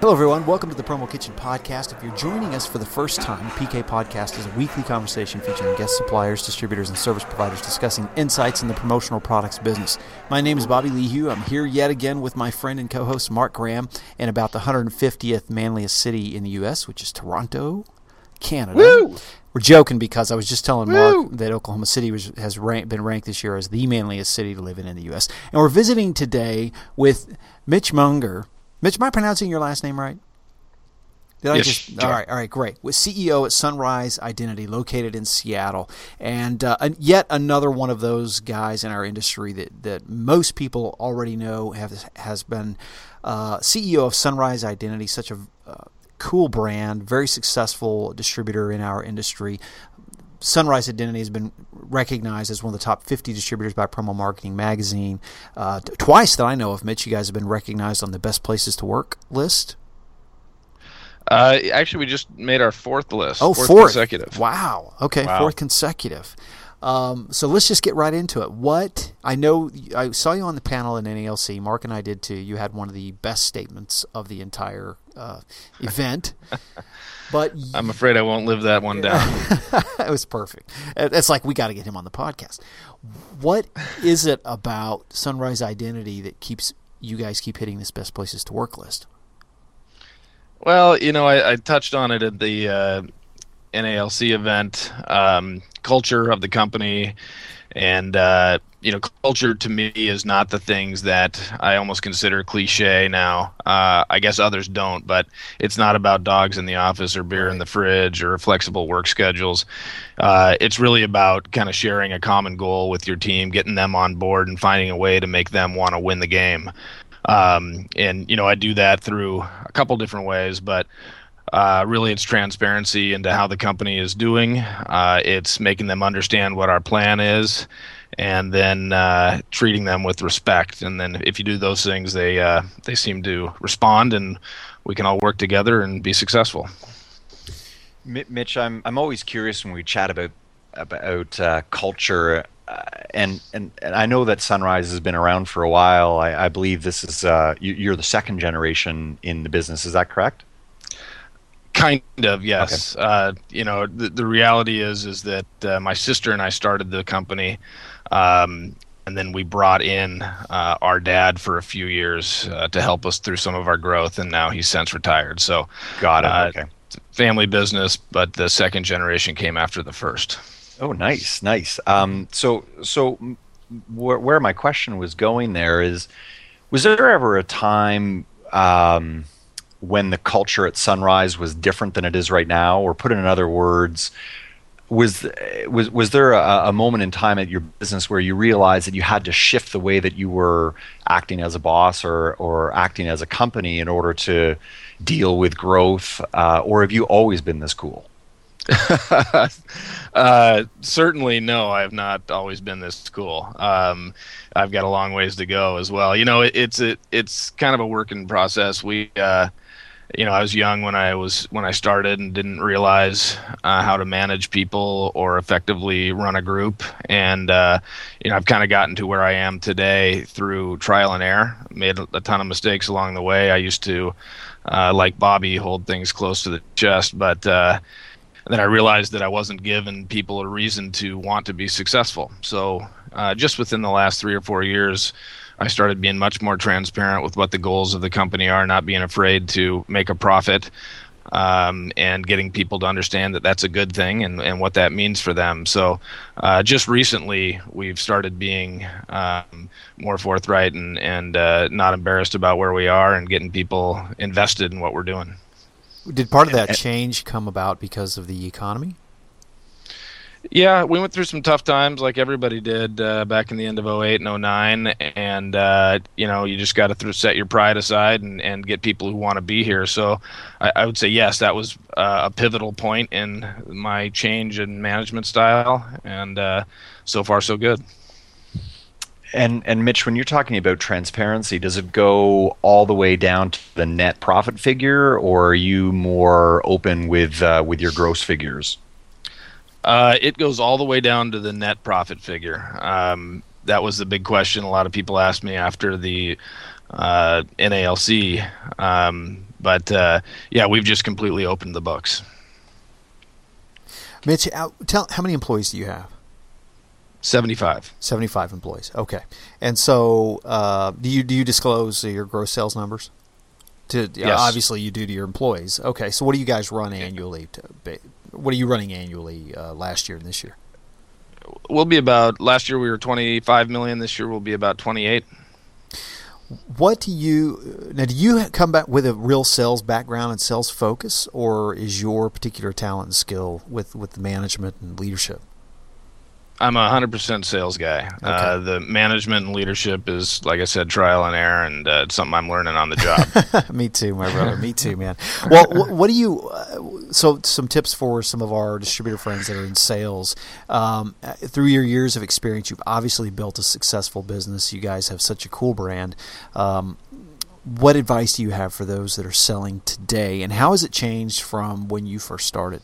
Hello, everyone. Welcome to the Promo Kitchen Podcast. If you're joining us for the first time, PK Podcast is a weekly conversation featuring guest suppliers, distributors, and service providers discussing insights in the promotional products business. My name is Bobby Lehew. I'm here yet again with my friend and co host Mark Graham in about the 150th manliest city in the U.S., which is Toronto, Canada. Woo! We're joking because I was just telling Mark that Oklahoma City was, has rank, been ranked this year as the manliest city to live in in the U.S. And we're visiting today with Mitch Munger. Mitch, am I pronouncing your last name right? Did I Yes, just? sure. All right, all right, great. With CEO at Sunrise Identity, located in Seattle, and uh, and yet another one of those guys in our industry that that most people already know have has been uh, CEO of Sunrise Identity, such a uh, cool brand, very successful distributor in our industry. Sunrise Identity has been recognized as one of the top 50 distributors by Promo Marketing Magazine. Uh, t- twice that I know of, Mitch, you guys have been recognized on the best places to work list. Uh, actually, we just made our fourth list. Oh, fourth, fourth. consecutive. Wow. Okay, Wow. fourth consecutive. Um, so let's just get right into it. What I know, I saw you on the panel in NALC. Mark and I did too. You had one of the best statements of the entire uh, event. But I'm afraid I won't live that one down. it was perfect. It's like we got to get him on the podcast. What is it about Sunrise Identity that keeps you guys keep hitting this best places to work list? well, you know, I, I touched on it at the uh, NALC event. Um, culture of the company, and uh, you know, culture to me is not the things that I almost consider cliche now. Uh, I guess others don't, but it's not about dogs in the office or beer in the fridge or flexible work schedules. Uh, it's really about kind of sharing a common goal with your team, getting them on board, and finding a way to make them want to win the game. Um, and you know, I do that through a couple different ways, but uh, really it's transparency into how the company is doing. Uh, it's making them understand what our plan is, and then uh, treating them with respect. And then if you do those things, they uh, they seem to respond, and we can all work together and be successful. Mitch, I'm I'm always curious when we chat about about uh, culture, uh, and, and and I know that Sunrise has been around for a while. I, I believe this is uh, you, you're the second generation in the business. Is that correct? Kind of, yes. Uh, you know, the, the reality is is that uh, my sister and I started the company, um, and then we brought in uh, our dad for a few years uh, to help us through some of our growth, and now he's since retired. So, Got it. Uh, okay. a family business, but the second generation came after the first. Oh, nice, nice. Um, so, so where, where my question was going there is, was there ever a time um, when the culture at Sunrise was different than it is right now, or put in other words, was was was there a, a moment in time at your business where you realized that you had to shift the way that you were acting as a boss or or acting as a company in order to deal with growth, uh, or have you always been this cool? uh, certainly, no. I have not always been this cool. Um, I've got a long ways to go as well. You know, it, it's a, it's kind of a working process. We, uh, you know, I was young when I was when I started and didn't realize uh, how to manage people or effectively run a group. And uh, you know, I've kind of gotten to where I am today through trial and error. Made a ton of mistakes along the way. I used to, uh, like Bobby, hold things close to the chest, but uh, then I realized that I wasn't giving people a reason to want to be successful. So uh, just within the last three or four years, I started being much more transparent with what the goals of the company are, not being afraid to make a profit, um, and getting people to understand that that's a good thing and, and what that means for them. So uh, just recently, we've started being um, more forthright and, and uh, not embarrassed about where we are and getting people invested in what we're doing. Did part of that change come about because of the economy? Yeah, we went through some tough times like everybody did uh, back in the end of 08 and 09. And, uh, you know, you just got to th- set your pride aside and, and get people who want to be here. So I, I would say, yes, that was uh, a pivotal point in my change in management style. And uh, so far, so good. And and Mitch, when you're talking about transparency, does it go all the way down to the net profit figure, or are you more open with uh, with your gross figures? Uh, it goes all the way down to the net profit figure. Um, that was the big question a lot of people asked me after the uh, NALC. Um, But uh, yeah, we've just completely opened the books. Mitch, tell how many employees do you have? 75 75 employees okay and so uh, do you do you disclose your gross sales numbers to yes. obviously you do to your employees okay so what do you guys run annually to, what are you running annually uh, last year and this year? We'll be about last year we were 25 million this year we'll be about 28 what do you now do you come back with a real sales background and sales focus or is your particular talent and skill with with the management and leadership I'm a hundred percent sales guy. Okay. Uh, the management and leadership is, like I said, trial and error, and uh, it's something I'm learning on the job. Me too, my brother. Me too, man. Well, what, what do you? Uh, so, some tips for some of our distributor friends that are in sales. Um, through your years of experience, you've obviously built a successful business. You guys have such a cool brand. Um, what advice do you have for those that are selling today, and how has it changed from when you first started?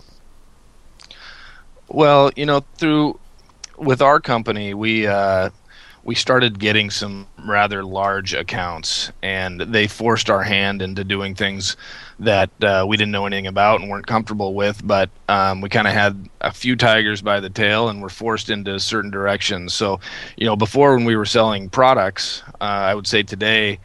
Well, you know, through with our company, we uh, we started getting some rather large accounts, and they forced our hand into doing things that uh, we didn't know anything about and weren't comfortable with. But um, we kind of had a few tigers by the tail, and were forced into certain directions. So, you know, before when we were selling products, uh, I would say today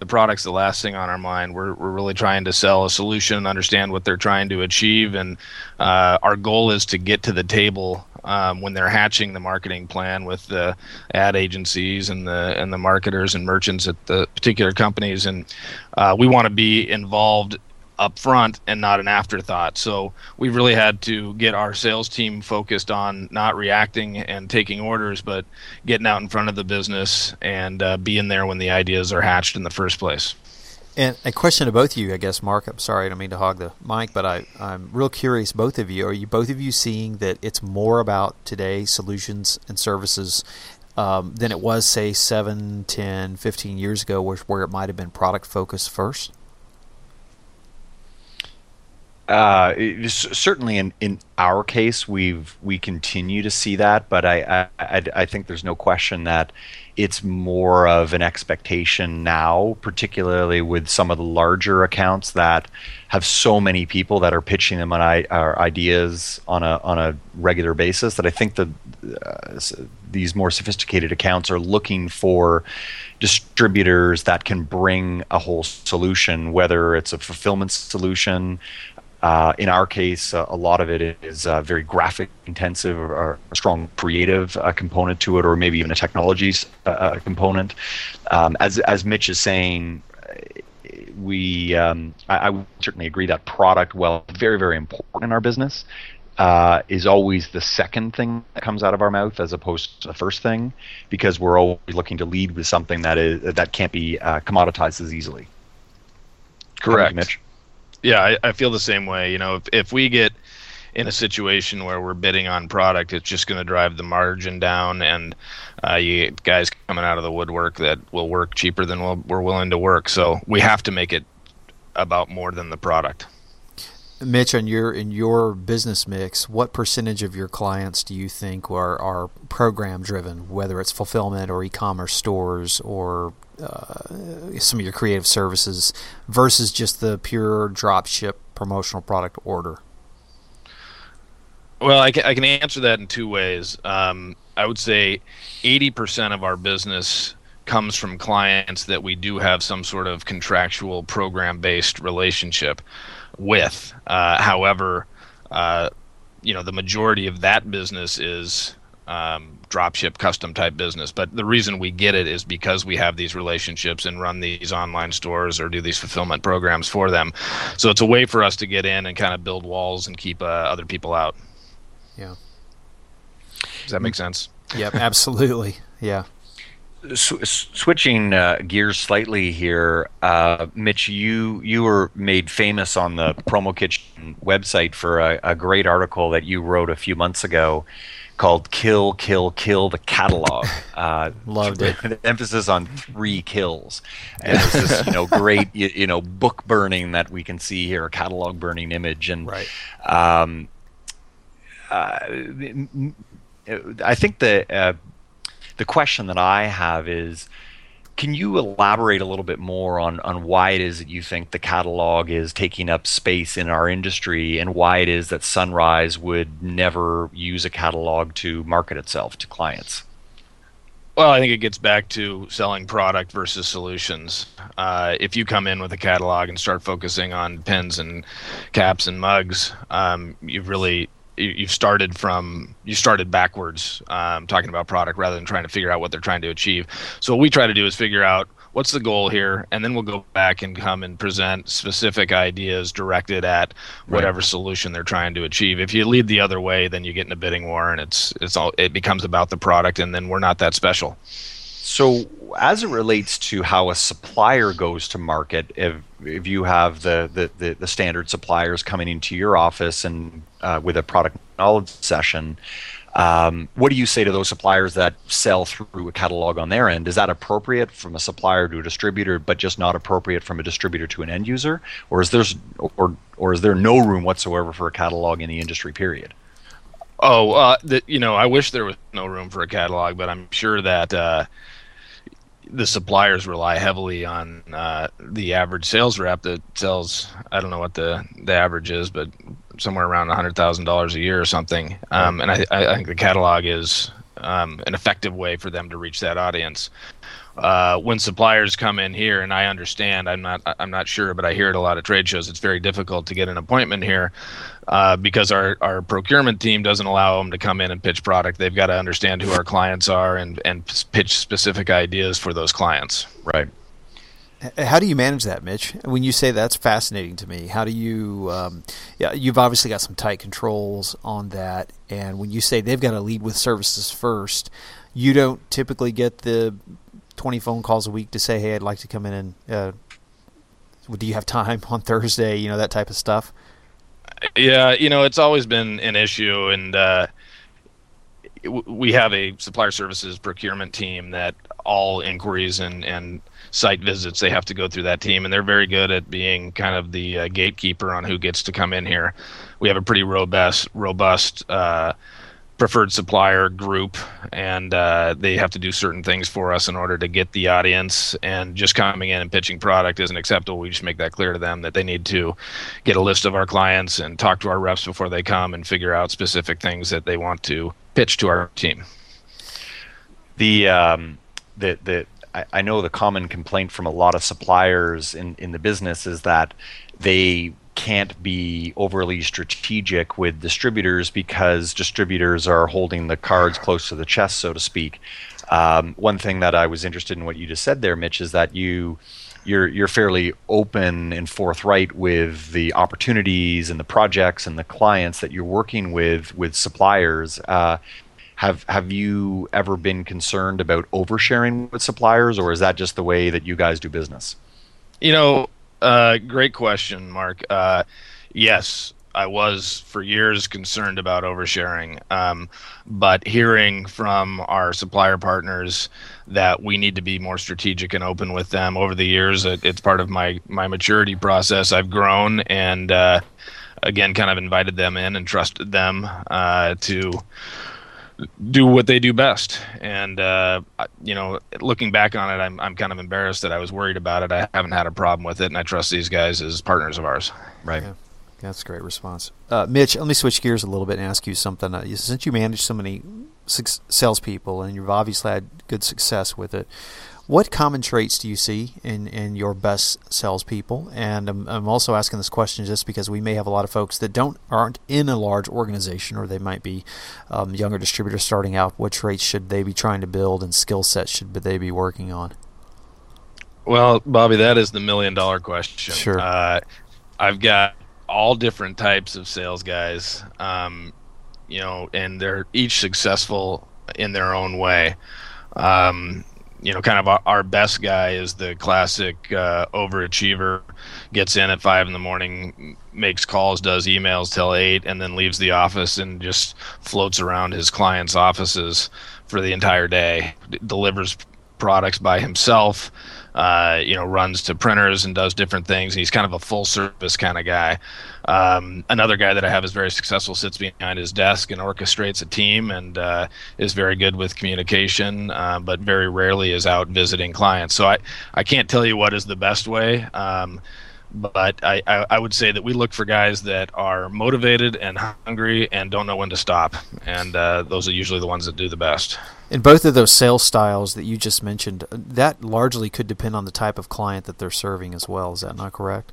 the product's the last thing on our mind. We're, we're really trying to sell a solution, understand what they're trying to achieve, and uh, our goal is to get to the table um, when they're hatching the marketing plan with the ad agencies and the and the marketers and merchants at the particular companies, and uh, we want to be involved up front and not an afterthought. So we really had to get our sales team focused on not reacting and taking orders, but getting out in front of the business and uh, being there when the ideas are hatched in the first place. And a question to both of you, I guess, Mark. I'm sorry, I don't mean to hog the mic, but I, I'm real curious. Both of you, are you both of you seeing that it's more about today solutions and services um, than it was, say, 7, 10, 15 years ago, where, where it might have been product focused first? Uh, certainly in, in our case, we've we continue to see that, but I, I I think there's no question that it's more of an expectation now, particularly with some of the larger accounts that have so many people that are pitching them on I, ideas on a on a regular basis. That I think that uh, these more sophisticated accounts are looking for distributors that can bring a whole solution, whether it's a fulfillment solution, uh, in our case, uh, a lot of it is uh, very graphic intensive or a strong creative uh, component to it, or maybe even a technologies uh, uh, component. Um, as as Mitch is saying, we um, I, I, would certainly agree that product, well, very very important in our business, is always the second thing that comes out of our mouth as opposed to the first thing, because we're always looking to lead with something that is that can't be commoditized as easily. Correct, Mitch yeah, I, I feel the same way. You know, if if we get in a situation where we're bidding on product, it's just going to drive the margin down, and uh, you guys coming out of the woodwork that will work cheaper than we'll, we're willing to work. So we have to make it about more than the product. Mitch, in your in your business mix, what percentage of your clients do you think are are program driven, whether it's fulfillment or e-commerce stores or uh, some of your creative services versus just the pure drop ship promotional product order? Well, I can, I can answer that in two ways. Um, I would say 80% of our business comes from clients that we do have some sort of contractual program based relationship with. Uh, however, uh, you know, the majority of that business is um, dropship custom type business. But the reason we get it is because we have these relationships and run these online stores or do these fulfillment programs for them. So it's a way for us to get in and kind of build walls and keep uh, other people out. Yeah. Does that make sense? Yep, absolutely. Yeah. Switching uh, gears slightly here, uh, Mitch, you you were made famous on the Promo Kitchen website for a, a great article that you wrote a few months ago called "Kill, Kill, Kill" the catalog. Uh, Loved it. emphasis on three kills, and it's this you know great you, you, know book burning that we can see here, a catalog burning image, and right. Um, uh, I think the uh, the question that I have is can you elaborate a little bit more on, on why it is that you think the catalog is taking up space in our industry and why it is that Sunrise would never use a catalog to market itself to clients? Well, I think it gets back to selling product versus solutions. Uh, if you come in with a catalog and start focusing on pens and caps and mugs, um, you've really you you started from you started backwards um, talking about product rather than trying to figure out what they're trying to achieve. So what we try to do is figure out what's the goal here and then we'll go back and come and present specific ideas directed at whatever right. solution they're trying to achieve. If you lead the other way then you get in a bidding war and it's it's all it becomes about the product and then we're not that special. So as it relates to how a supplier goes to market if if you have the, the, the, the standard suppliers coming into your office and uh, with a product knowledge session, um, what do you say to those suppliers that sell through a catalog on their end? Is that appropriate from a supplier to a distributor, but just not appropriate from a distributor to an end user, or is there or or is there no room whatsoever for a catalog in the industry? Period. Oh, uh, the, you know, I wish there was no room for a catalog, but I'm sure that uh, the suppliers rely heavily on uh, the average sales rep that sells. I don't know what the the average is, but somewhere around hundred thousand dollars a year or something. Um, and I, I think the catalog is um, an effective way for them to reach that audience. Uh, when suppliers come in here, and I understand, I'm not, I'm not sure, but I hear at a lot of trade shows, it's very difficult to get an appointment here uh, because our, our procurement team doesn't allow them to come in and pitch product. They've got to understand who our clients are and, and pitch specific ideas for those clients. Right. How do you manage that, Mitch? When you say that's fascinating to me, how do you? Um, yeah, you've obviously got some tight controls on that, and when you say they've got to lead with services first, you don't typically get the twenty phone calls a week to say, "Hey, I'd like to come in and uh, do you have time on Thursday?" You know that type of stuff. Yeah, you know it's always been an issue, and uh, we have a supplier services procurement team that all inquiries and and site visits they have to go through that team and they're very good at being kind of the uh, gatekeeper on who gets to come in here we have a pretty robust robust uh, preferred supplier group and uh, they have to do certain things for us in order to get the audience. And just coming in and pitching product isn't acceptable. We just make that clear to them that they need to get a list of our clients and talk to our reps before they come and figure out specific things that they want to pitch to our team. The um, the the I, I know the common complaint from a lot of suppliers in, in the business is that they can't be overly strategic with distributors because distributors are holding the cards close to the chest, so to speak. Um, one thing that I was interested in what you just said there, Mitch, is that you you're you're fairly open and forthright with the opportunities and the projects and the clients that you're working with with suppliers. Uh, have have you ever been concerned about oversharing with suppliers, or is that just the way that you guys do business? You know, uh, great question, Mark. Uh, yes, I was for years concerned about oversharing, um, but hearing from our supplier partners that we need to be more strategic and open with them over the years, it, it's part of my my maturity process. I've grown and uh, again, kind of invited them in and trusted them uh, to do what they do best. And uh, you know, looking back on it, I'm I'm kind of embarrassed that I was worried about it. I haven't had a problem with it, and I trust these guys as partners of ours. Right. Yeah. That's a great response, uh, Mitch. Let me switch gears a little bit and ask you something. Uh, since you manage so many salespeople and you've obviously had good success with it, what common traits do you see in, in your best salespeople? And I'm, I'm also asking this question just because we may have a lot of folks that don't aren't in a large organization, or they might be um, younger distributors starting out. What traits should they be trying to build, and skill sets should they be working on? Well, Bobby, that is the million dollar question. Sure. Uh, I've got all different types of sales guys, um, you know, and they're each successful in their own way. Um, you know, kind of our, our, best guy is the classic uh, overachiever. Gets in at five in the morning, makes calls, does emails till eight, and then leaves the office and just floats around his clients' offices for the entire day. D- delivers products by himself. Uh, you know, runs to printers and does different things. He's kind of a full service kind of guy. Um, another guy that I have is very successful, sits behind his desk and orchestrates a team and uh, is very good with communication, uh, but very rarely is out visiting clients. So I, I can't tell you what is the best way. Um, but I, I, I, would say that we look for guys that are motivated and hungry and don't know when to stop. And uh, those are usually the ones that do the best. In both of those sales styles that you just mentioned, that largely could depend on the type of client that they're serving as well. Is that not correct?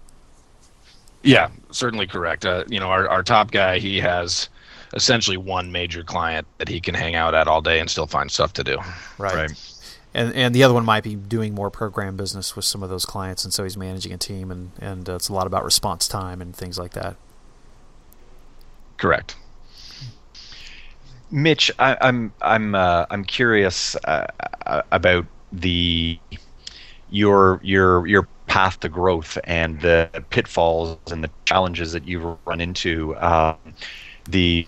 Yeah, certainly correct. Uh, you know, our, our top guy, he has essentially one major client that he can hang out at all day and still find stuff to do. Right. right. And, and the other one might be doing more program business with some of those clients, and so he's managing a team, and, and uh, it's a lot about response time and things like that. Correct. Mitch, I, am I'm I'm, uh, I'm curious uh, uh, about the your your your path to growth and the pitfalls and the challenges that you've run into. Um, the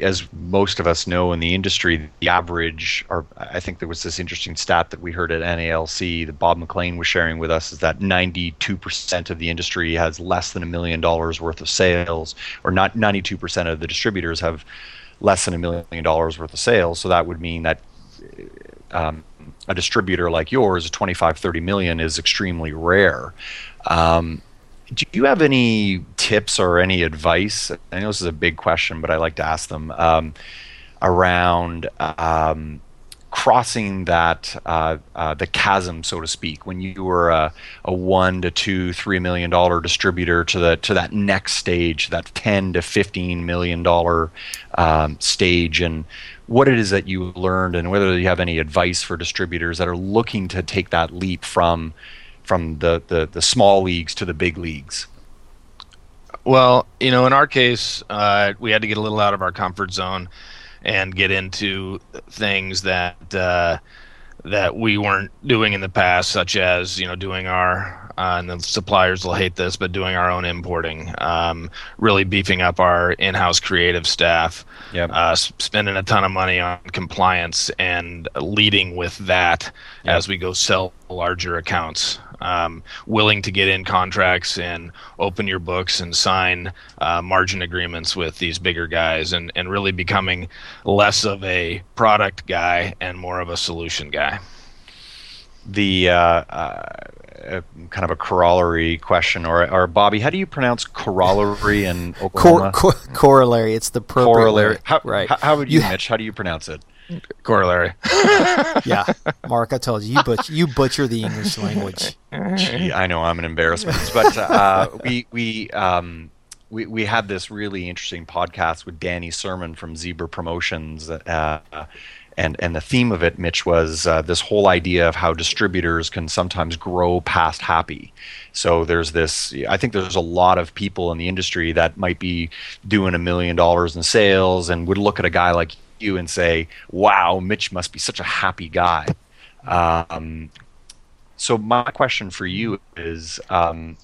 as most of us know in the industry, the average, or I think there was this interesting stat that we heard at NALC that Bob McLean was sharing with us, is that 92% of the industry has less than a million dollars worth of sales, or not 92% of the distributors have less than a million dollars worth of sales. So that would mean that um, a distributor like yours, 25, 30 million, is extremely rare. Um, do you have any tips or any advice? I know this is a big question, but I like to ask them um, around um, crossing that uh, uh, the chasm, so to speak, when you were a, a one to two, three million dollar distributor to the to that next stage, that ten to fifteen million dollar um, stage, and what it is that you learned, and whether you have any advice for distributors that are looking to take that leap from from the, the, the small leagues to the big leagues? Well, you know, in our case, uh, we had to get a little out of our comfort zone and get into things that uh, that we weren't doing in the past, such as you know doing our uh, and the suppliers will hate this, but doing our own importing, um, really beefing up our in-house creative staff, yep. uh, spending a ton of money on compliance and leading with that yep. as we go sell larger accounts um, willing to get in contracts and open your books and sign uh, margin agreements with these bigger guys and, and really becoming less of a product guy and more of a solution guy. The uh, uh, kind of a corollary question, or, or Bobby, how do you pronounce corollary in Oklahoma? Cor- cor- corollary. It's the corollary. How, right. How, how would you, you, Mitch? How do you pronounce it? Corollary. yeah, Mark, I told you, you, but you butcher the English language. Gee, I know I'm an embarrassment, but uh, we we um, we we had this really interesting podcast with Danny Sermon from Zebra Promotions. Uh, and and the theme of it, Mitch, was uh, this whole idea of how distributors can sometimes grow past happy. So there's this. I think there's a lot of people in the industry that might be doing a million dollars in sales and would look at a guy like you and say, "Wow, Mitch must be such a happy guy." Um, so my question for you is, um,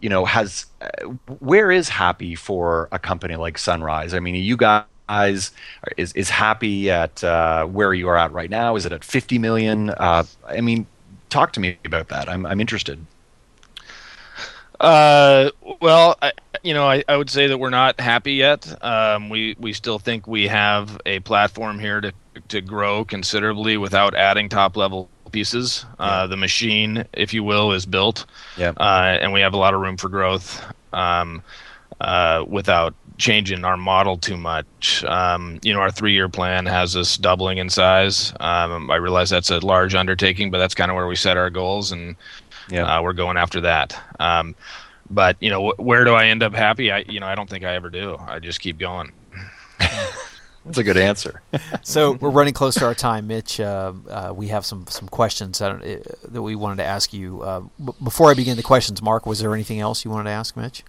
you know, has uh, where is happy for a company like Sunrise? I mean, you guys is is happy at uh, where you are at right now? Is it at 50 million? Uh, I mean, talk to me about that. I'm I'm interested. Uh, well, I, you know, I, I would say that we're not happy yet. Um, we we still think we have a platform here to to grow considerably without adding top level pieces. Uh, yeah. The machine, if you will, is built. Yeah. Uh, and we have a lot of room for growth. Um, uh, without changing our model too much. Um, you know, our three-year plan has us doubling in size. Um, I realize that's a large undertaking, but that's kind of where we set our goals, and yeah. Uh, we're going after that. But you know, wh- where do I end up happy? I you know, I don't think I ever do. I just keep going. That's a good answer. so we're running close to our time, Mitch. Uh, uh, we have some some questions that, uh, that we wanted to ask you. Uh, b- before I begin the questions, Mark, was there anything else you wanted to ask Mitch?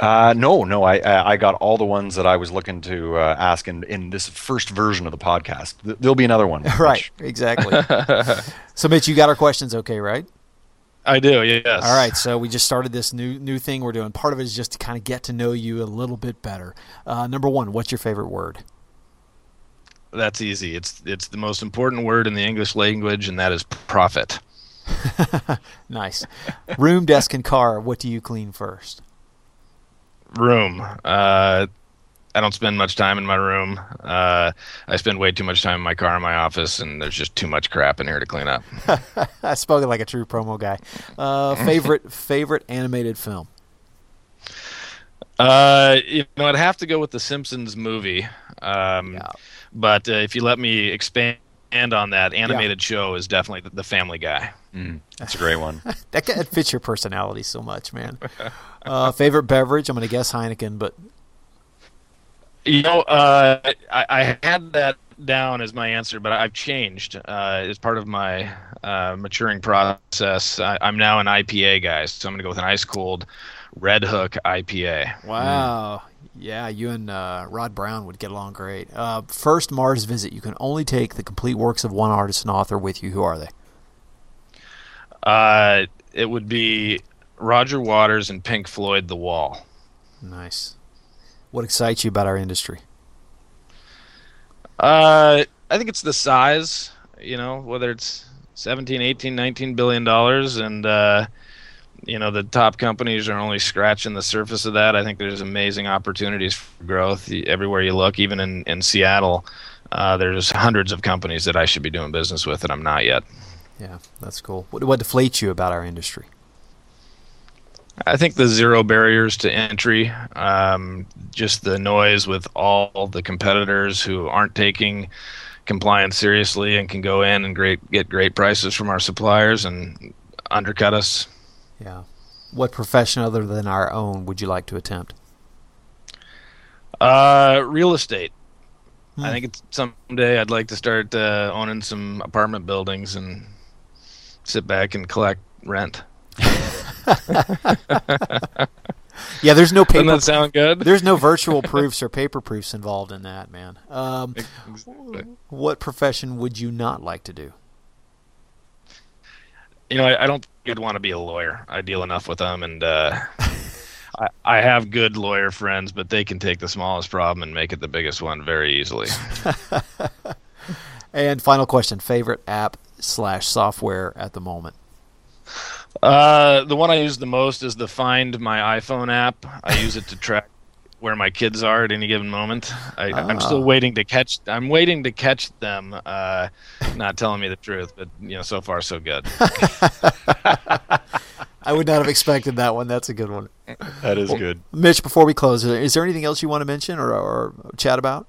Uh, no, no. I I got all the ones that I was looking to uh, ask in in this first version of the podcast. There'll be another one. right. Exactly. so, Mitch, you got our questions okay, right? I do, yes. All right, so we just started this new new thing we're doing. Part of it is just to kind of get to know you a little bit better. Uh, number one, what's your favorite word? That's easy. It's it's the most important word in the English language, and that is profit. nice. Room, desk, and car. What do you clean first? Room. Uh, I don't spend much time in my room. Uh, I spend way too much time in my car in my office, and there's just too much crap in here to clean up. I spoke like a true promo guy. Uh, favorite favorite animated film. Uh, you know, I'd have to go with the Simpsons movie. Um, yeah. But uh, if you let me expand on that, animated yeah. show is definitely the, the Family Guy. Mm, that's a great one. that fits your personality so much, man. Uh, favorite beverage? I'm going to guess Heineken, but you know, uh, I, I, had that down as my answer, but I've changed uh, as part of my uh, maturing process. I, am now an IPA guy, so I'm going to go with an ice cold Redhook IPA. Wow. Mm. Yeah, you and uh, Rod Brown would get along great. Uh, first Mars visit, you can only take the complete works of one artist and author with you. Who are they? Uh, it would be Roger Waters and Pink Floyd, The Wall. Nice. What excites you about our industry? Uh, I think it's the size. You know, whether it's 17, 18, 19 billion dollars, and uh, you know the top companies are only scratching the surface of that. I think there's amazing opportunities for growth everywhere you look. Even in in Seattle, uh, there's hundreds of companies that I should be doing business with, and I'm not yet. Yeah, that's cool. What, what deflates you about our industry? I think the zero barriers to entry, um, just the noise with all the competitors who aren't taking compliance seriously and can go in and great get great prices from our suppliers and undercut us. Yeah. What profession other than our own would you like to attempt? Uh, real estate. Hmm. I think it's someday I'd like to start uh, owning some apartment buildings and sit back and collect rent. yeah, there's no paper. Doesn't that sound good? There's no virtual proofs or paper proofs involved in that, man. Um, exactly. What profession would you not like to do? You know, I, I don't think I'd want to be a lawyer. I deal enough with them, and uh, I, I have good lawyer friends, but they can take the smallest problem and make it the biggest one very easily. and final question: favorite app slash software at the moment? Uh, the one I use the most is the Find My iPhone app. I use it to track where my kids are at any given moment. I, am still ah. waiting to catch. I'm waiting to catch them. Uh, not telling me the truth, but you know, so far so good. I would not have expected that one. That's a good one. That is well, good. Mitch, before we close, is there anything else you want to mention or, or chat about?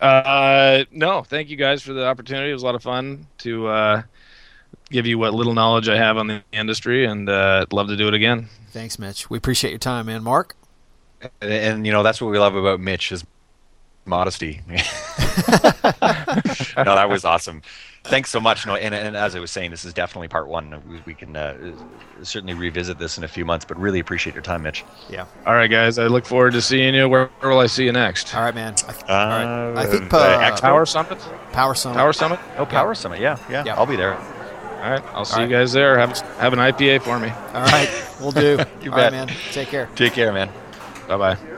Uh, no. Thank you guys for the opportunity. It was a lot of fun to uh, give you what little knowledge I have on the industry, and uh, I'd love to do it again. Thanks, Mitch. We appreciate your time, man. Mark. And, and you know that's what we love about Mitch is modesty. no, that was awesome. Thanks so much. No, and, and, as I was saying, this is definitely part one. We, we can uh, certainly revisit this in a few months, but really appreciate your time, Mitch. Yeah. All right, guys. I look forward to seeing you. Where, where will I see you next? All right, man. I, th- uh, all right. I think uh, uh Power Summit. Power Summit. Power Summit. Oh, Power yeah. Summit. Yeah, yeah, yeah. I'll be there. All right. I'll see All you right. guys there. Have have an IPA for me. All right. We'll do. you All bet. Right, man. Take care. Take care, man. Bye bye.